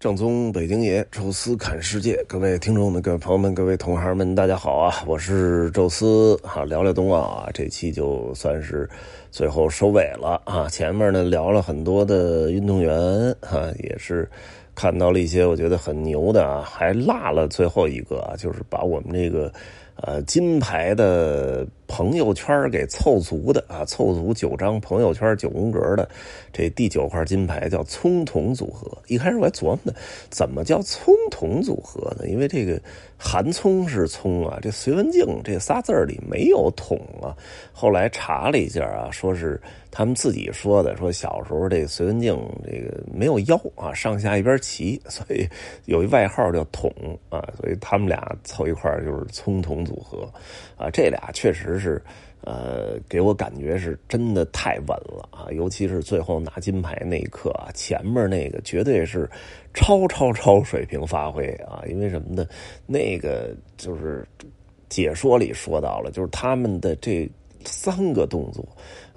正宗北京爷，宙斯侃世界。各位听众们、各位朋友们、各位同行们，大家好啊！我是宙斯，啊，聊聊冬奥啊，这期就算是最后收尾了啊。前面呢聊了很多的运动员啊，也是看到了一些我觉得很牛的啊，还落了最后一个啊，就是把我们这个呃金牌的。朋友圈给凑足的啊，凑足九张朋友圈九宫格的这第九块金牌叫葱桶组合。一开始我还琢磨呢，怎么叫葱桶组合呢？因为这个韩聪是葱啊，这隋文静这仨字里没有桶啊。后来查了一下啊，说是他们自己说的，说小时候这隋文静这个没有腰啊，上下一边齐，所以有一外号叫桶啊，所以他们俩凑一块就是葱铜组合啊，这俩确实。是，呃，给我感觉是真的太稳了啊！尤其是最后拿金牌那一刻啊，前面那个绝对是超超超水平发挥啊！因为什么呢？那个就是解说里说到了，就是他们的这三个动作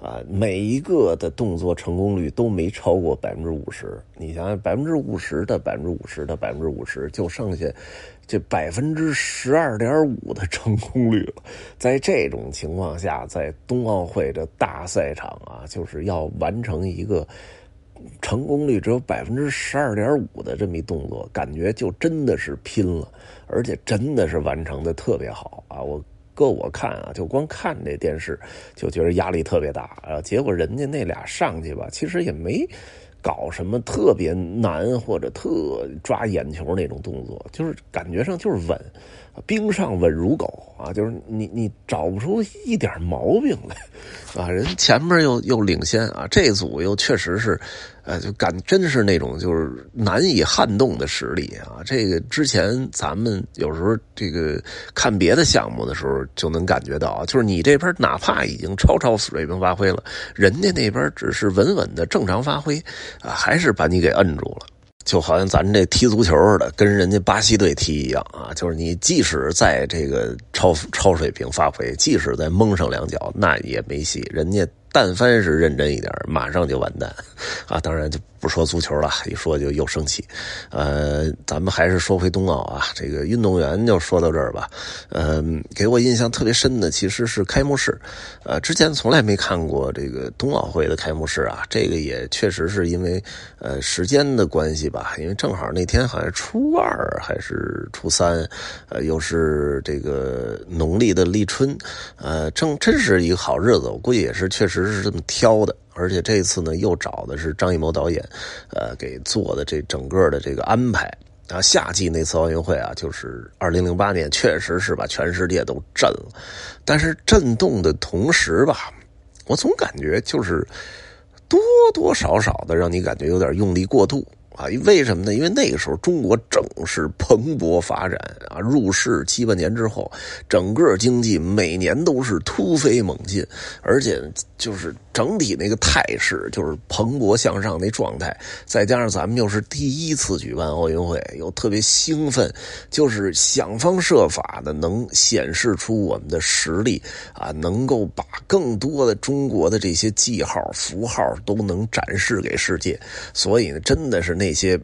啊，每一个的动作成功率都没超过百分之五十。你想想，百分之五十的百分之五十的百分之五十，就剩下。这百分之十二点五的成功率了，在这种情况下，在冬奥会的大赛场啊，就是要完成一个成功率只有百分之十二点五的这么一动作，感觉就真的是拼了，而且真的是完成的特别好啊！我搁我看啊，就光看这电视就觉得压力特别大啊。结果人家那俩上去吧，其实也没。搞什么特别难或者特抓眼球那种动作，就是感觉上就是稳，冰上稳如狗啊！就是你你找不出一点毛病来，啊，人前面又又领先啊，这组又确实是。呃，就感真是那种就是难以撼动的实力啊！这个之前咱们有时候这个看别的项目的时候就能感觉到，就是你这边哪怕已经超超水平发挥了，人家那边只是稳稳的正常发挥啊，还是把你给摁住了。就好像咱这踢足球似的，跟人家巴西队踢一样啊！就是你即使在这个超超水平发挥，即使再蒙上两脚，那也没戏，人家。但凡是认真一点，马上就完蛋，啊！当然就不说足球了，一说就又生气。呃，咱们还是说回冬奥啊，这个运动员就说到这儿吧。嗯，给我印象特别深的其实是开幕式，呃，之前从来没看过这个冬奥会的开幕式啊。这个也确实是因为呃时间的关系吧，因为正好那天好像初二还是初三，呃，又是这个农历的立春，呃，正真是一个好日子，我估计也是确实。是这么挑的，而且这次呢又找的是张艺谋导演，呃，给做的这整个的这个安排啊。夏季那次奥运会啊，就是二零零八年，确实是把全世界都震了。但是震动的同时吧，我总感觉就是多多少少的让你感觉有点用力过度。啊，为什么呢？因为那个时候中国正是蓬勃发展啊，入世七八年之后，整个经济每年都是突飞猛进，而且就是。整体那个态势就是蓬勃向上那状态，再加上咱们又是第一次举办奥运会，又特别兴奋，就是想方设法的能显示出我们的实力啊，能够把更多的中国的这些记号符号都能展示给世界。所以呢，真的是那些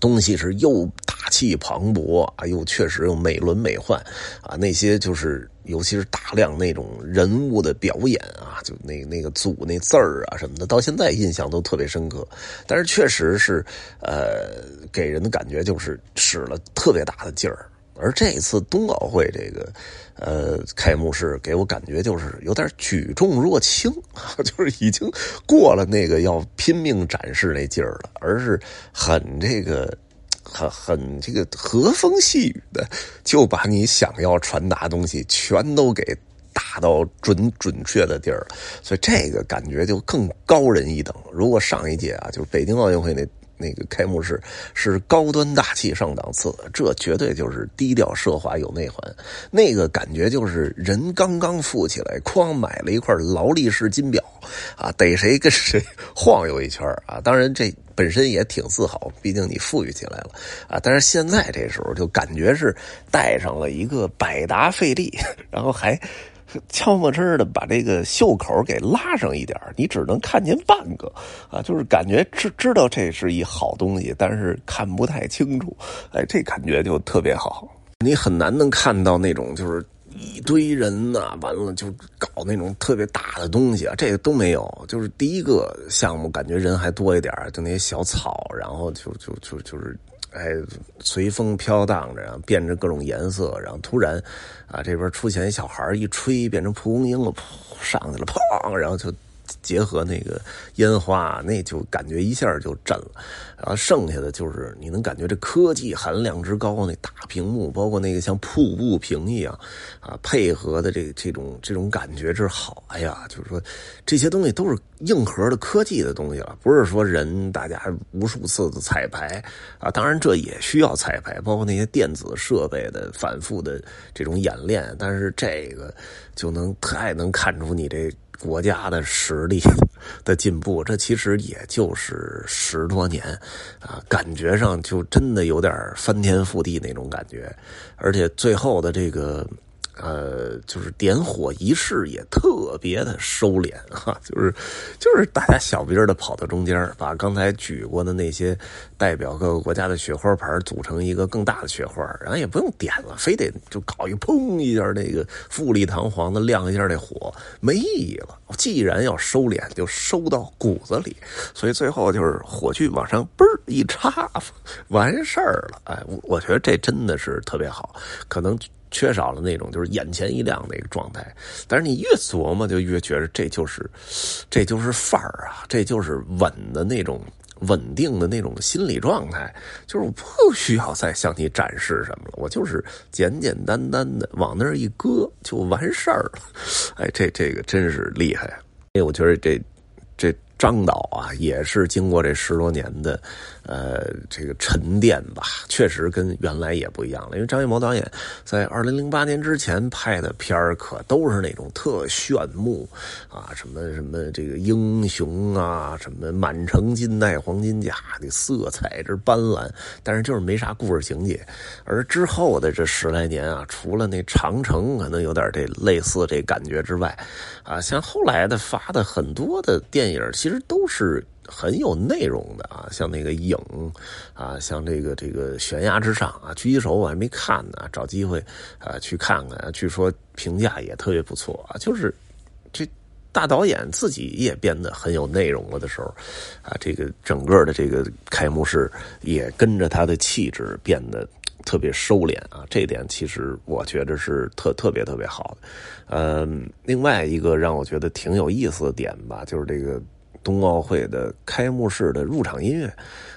东西是又大气磅礴啊，又确实又美轮美奂啊，那些就是。尤其是大量那种人物的表演啊，就那那个组那字儿啊什么的，到现在印象都特别深刻。但是确实是，呃，给人的感觉就是使了特别大的劲儿。而这次冬奥会这个，呃，开幕式给我感觉就是有点举重若轻，就是已经过了那个要拼命展示那劲儿了，而是很这个。很很这个和风细雨的，就把你想要传达东西全都给打到准准确的地儿，所以这个感觉就更高人一等。如果上一届啊，就是北京奥运会那。那个开幕式是高端大气上档次，这绝对就是低调奢华有内涵。那个感觉就是人刚刚富起来，哐买了一块劳力士金表，啊，逮谁跟谁 晃悠一圈啊！当然这本身也挺自豪，毕竟你富裕起来了啊。但是现在这时候就感觉是带上了一个百达翡丽，然后还。悄没声的把这个袖口给拉上一点你只能看见半个啊，就是感觉知知道这是一好东西，但是看不太清楚。哎，这感觉就特别好。你很难能看到那种就是一堆人呐，完了就搞那种特别大的东西啊，这个都没有。就是第一个项目，感觉人还多一点就那些小草，然后就就就就是。哎，随风飘荡着，变着各种颜色，然后突然，啊，这边出现一小孩一吹，变成蒲公英了，上去了，砰，然后就。结合那个烟花，那就感觉一下就震了。然后剩下的就是你能感觉这科技含量之高，那大屏幕，包括那个像瀑布屏一样啊，配合的这这种这种感觉之好。哎呀，就是说这些东西都是硬核的科技的东西了，不是说人大家无数次的彩排啊。当然这也需要彩排，包括那些电子设备的反复的这种演练。但是这个就能 太能看出你这。国家的实力 的进步，这其实也就是十多年，啊，感觉上就真的有点翻天覆地那种感觉，而且最后的这个。呃，就是点火仪式也特别的收敛哈，就是就是大家小兵的跑到中间，把刚才举过的那些代表各个国家的雪花牌组成一个更大的雪花，然后也不用点了，非得就搞一砰一下那个富丽堂皇的亮一下那火，没意义了。既然要收敛，就收到骨子里，所以最后就是火炬往上嘣一插，完事儿了。哎，我觉得这真的是特别好，可能。缺少了那种就是眼前一亮那个状态，但是你越琢磨就越觉得这就是，这就是范儿啊，这就是稳的那种稳定的那种心理状态，就是我不需要再向你展示什么了，我就是简简单单的往那儿一搁就完事儿了。哎，这这个真是厉害，哎，我觉得这这。张导啊，也是经过这十多年的，呃，这个沉淀吧，确实跟原来也不一样了。因为张艺谋导演在二零零八年之前拍的片儿，可都是那种特炫目啊，什么什么这个英雄啊，什么满城尽带黄金甲的色彩之斑斓，但是就是没啥故事情节。而之后的这十来年啊，除了那长城可能有点这类似这感觉之外，啊，像后来的发的很多的电影，其实。其实都是很有内容的啊，像那个影啊，像这个这个悬崖之上啊，狙击手我还没看呢，找机会啊去看看。据说评价也特别不错啊，就是这大导演自己也变得很有内容了的时候啊，这个整个的这个开幕式也跟着他的气质变得特别收敛啊，这点其实我觉得是特特别特别好的。嗯，另外一个让我觉得挺有意思的点吧，就是这个。冬奥会的开幕式的入场音乐，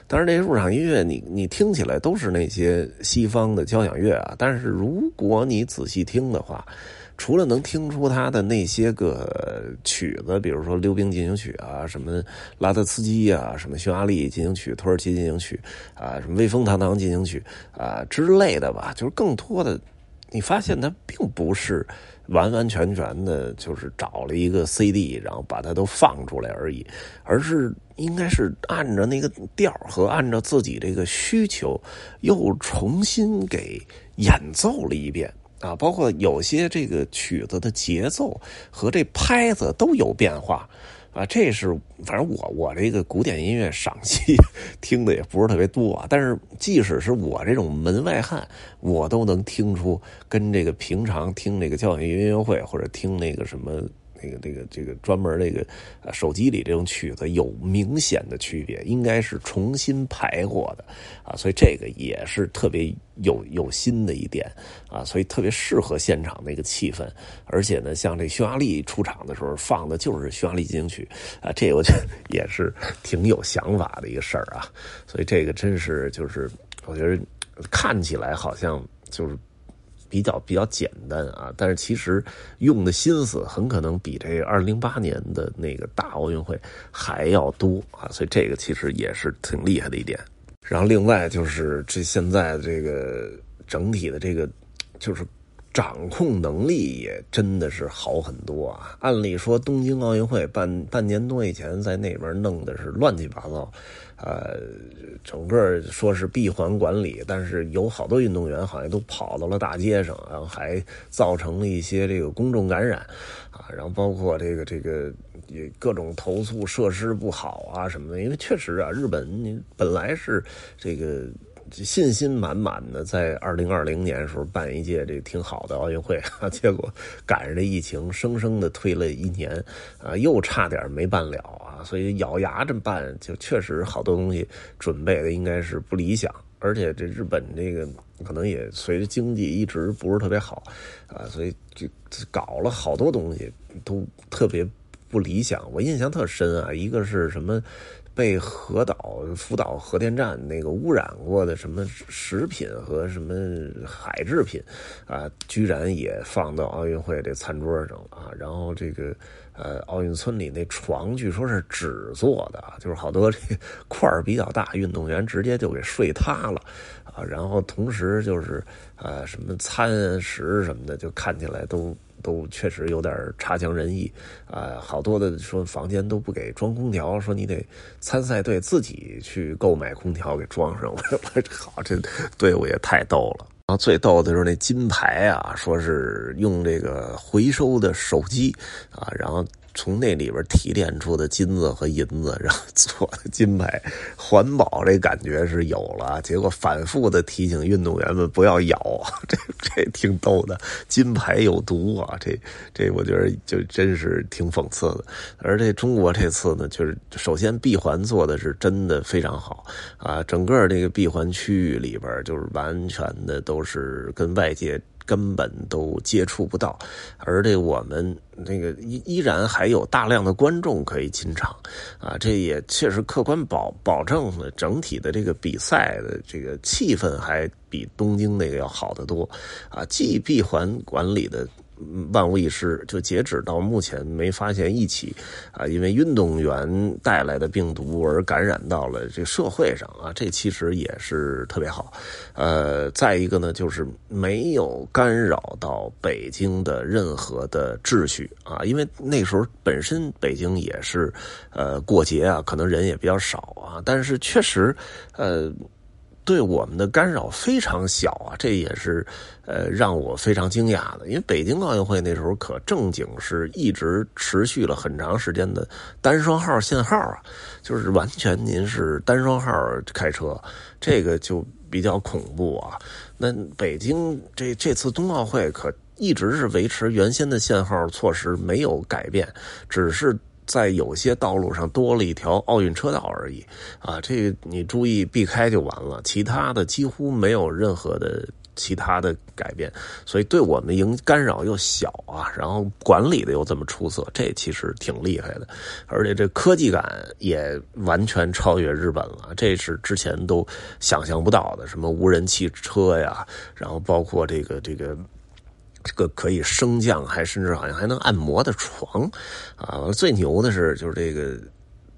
当然这些入场音乐你你听起来都是那些西方的交响乐啊，但是如果你仔细听的话，除了能听出他的那些个曲子，比如说溜冰进行曲啊，什么拉德斯基啊，什么匈牙利进行曲、土耳其进行曲啊，什么威风堂堂进行曲啊之类的吧，就是更多的，你发现它并不是。完完全全的，就是找了一个 CD，然后把它都放出来而已，而是应该是按照那个调和按照自己这个需求，又重新给演奏了一遍啊，包括有些这个曲子的节奏和这拍子都有变化。啊，这是反正我我这个古典音乐赏析听的也不是特别多，但是即使是我这种门外汉，我都能听出跟这个平常听那个交响音乐会或者听那个什么。那个、那个、这个专门那个手机里这种曲子有明显的区别，应该是重新排过的啊，所以这个也是特别有有心的一点啊，所以特别适合现场那个气氛。而且呢，像这匈牙利出场的时候放的就是匈牙利进行曲啊，这我觉得也是挺有想法的一个事儿啊。所以这个真是就是我觉得看起来好像就是。比较比较简单啊，但是其实用的心思很可能比这二零零八年的那个大奥运会还要多啊，所以这个其实也是挺厉害的一点。然后另外就是这现在这个整体的这个就是掌控能力也真的是好很多啊！按理说，东京奥运会半半年多以前在那边弄的是乱七八糟，呃，整个说是闭环管理，但是有好多运动员好像都跑到了大街上，然后还造成了一些这个公众感染啊，然后包括这个这个各种投诉设施不好啊什么的，因为确实啊，日本你本来是这个。信心满满的，在二零二零年的时候办一届这挺好的奥运会啊，结果赶上这疫情，生生的推了一年，啊，又差点没办了啊，所以咬牙这么办，就确实好多东西准备的应该是不理想，而且这日本这个可能也随着经济一直不是特别好啊，所以就搞了好多东西都特别不理想。我印象特深啊，一个是什么？被核岛福岛核电站那个污染过的什么食品和什么海制品，啊，居然也放到奥运会这餐桌上了啊！然后这个呃，奥运村里那床据说是纸做的，就是好多这块儿比较大，运动员直接就给睡塌了啊！然后同时就是呃，什么餐食什么的，就看起来都。都确实有点差强人意，啊，好多的说房间都不给装空调，说你得参赛队自己去购买空调给装上。我说我好，这队伍也太逗了。然后最逗的就是那金牌啊，说是用这个回收的手机啊，然后。从那里边提炼出的金子和银子，然后做的金牌，环保这感觉是有了。结果反复的提醒运动员们不要咬，这这挺逗的。金牌有毒啊，这这我觉得就真是挺讽刺的。而这中国这次呢，就是首先闭环做的是真的非常好啊，整个这个闭环区域里边就是完全的都是跟外界。根本都接触不到，而这我们那个依依然还有大量的观众可以进场，啊，这也确实客观保保证了整体的这个比赛的这个气氛还比东京那个要好得多，啊，既闭环管理的。万无一失，就截止到目前没发现一起啊，因为运动员带来的病毒而感染到了这社会上啊，这其实也是特别好。呃，再一个呢，就是没有干扰到北京的任何的秩序啊，因为那时候本身北京也是呃过节啊，可能人也比较少啊，但是确实呃。对我们的干扰非常小啊，这也是，呃，让我非常惊讶的。因为北京奥运会那时候可正经是一直持续了很长时间的单双号限号啊，就是完全您是单双号开车，这个就比较恐怖啊。那北京这这次冬奥会可一直是维持原先的限号措施没有改变，只是。在有些道路上多了一条奥运车道而已，啊，这个你注意避开就完了，其他的几乎没有任何的其他的改变，所以对我们影干扰又小啊，然后管理的又这么出色，这其实挺厉害的，而且这科技感也完全超越日本了，这是之前都想象不到的，什么无人汽车呀，然后包括这个这个。这个可以升降，还甚至好像还能按摩的床，啊，最牛的是就是这个。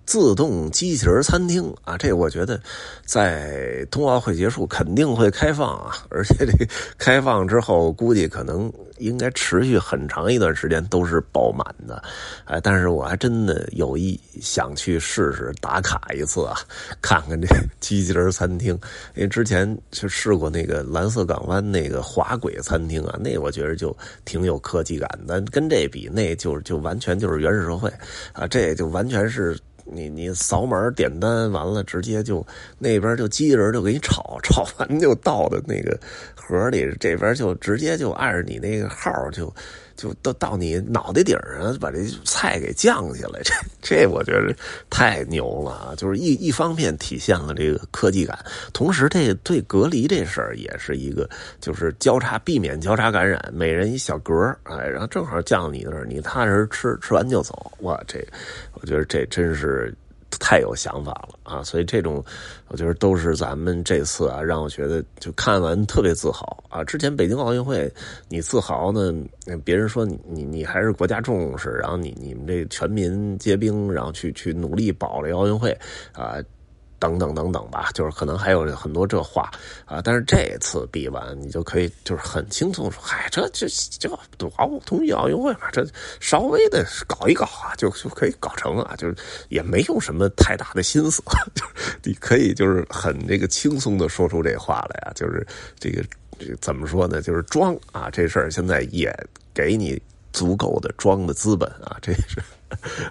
自动机器人餐厅啊，这我觉得在冬奥会结束肯定会开放啊，而且这开放之后估计可能应该持续很长一段时间都是爆满的，哎，但是我还真的有意想去试试打卡一次啊，看看这机器人餐厅，因为之前去试过那个蓝色港湾那个滑轨餐厅啊，那我觉得就挺有科技感的，跟这比那就就完全就是原始社会啊，这就完全是。你你扫码点单完了，直接就那边就机器人就给你炒，炒完就倒到那个盒里，这边就直接就按着你那个号就。就都到你脑袋顶上，把这菜给降下来，这这我觉得太牛了啊！就是一一方面体现了这个科技感，同时这对隔离这事儿也是一个，就是交叉避免交叉感染，每人一小格哎，然后正好降你那儿，你踏实吃，吃完就走。哇，这我觉得这真是。太有想法了啊！所以这种，我觉得都是咱们这次啊，让我觉得就看完特别自豪啊。之前北京奥运会，你自豪呢，别人说你你你还是国家重视，然后你你们这全民皆兵，然后去去努力保这奥运会啊。等等等等吧，就是可能还有很多这话啊。但是这次比完，你就可以就是很轻松说，嗨，这这这奥冬季奥运会嘛，这稍微的搞一搞啊，就就可以搞成啊，就是也没有什么太大的心思，就是你可以就是很这个轻松的说出这话来啊，就是这个这个怎么说呢？就是装啊，这事儿现在也给你足够的装的资本啊，这是。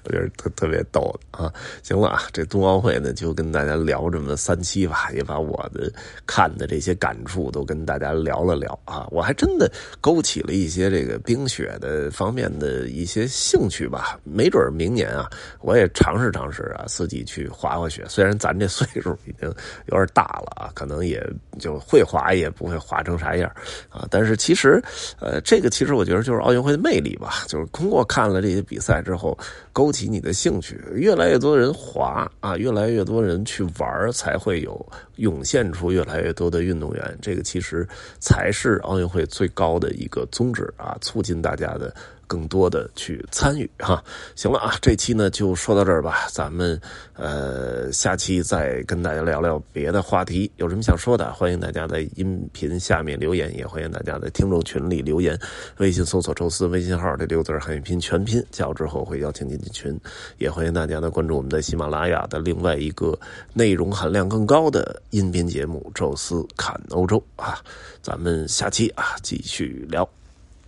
我觉得特特别逗啊！行了啊，这冬奥会呢，就跟大家聊这么三期吧，也把我的看的这些感触都跟大家聊了聊啊。我还真的勾起了一些这个冰雪的方面的一些兴趣吧。没准明年啊，我也尝试尝试啊，自己去滑滑雪。虽然咱这岁数已经有点大了啊，可能也就会滑，也不会滑成啥样啊。但是其实，呃，这个其实我觉得就是奥运会的魅力吧，就是通过看了这些比赛之后。勾起你的兴趣，越来越多人滑啊，越来越多人去玩，才会有涌现出越来越多的运动员。这个其实才是奥运会最高的一个宗旨啊，促进大家的。更多的去参与哈，行了啊，这期呢就说到这儿吧，咱们呃下期再跟大家聊聊别的话题，有什么想说的，欢迎大家在音频下面留言，也欢迎大家在听众群里留言，微信搜索“宙斯”微信号这六字汉语拼全拼，加入之后会邀请您进群，也欢迎大家呢关注我们在喜马拉雅的另外一个内容含量更高的音频节目《宙斯看欧洲》啊，咱们下期啊继续聊。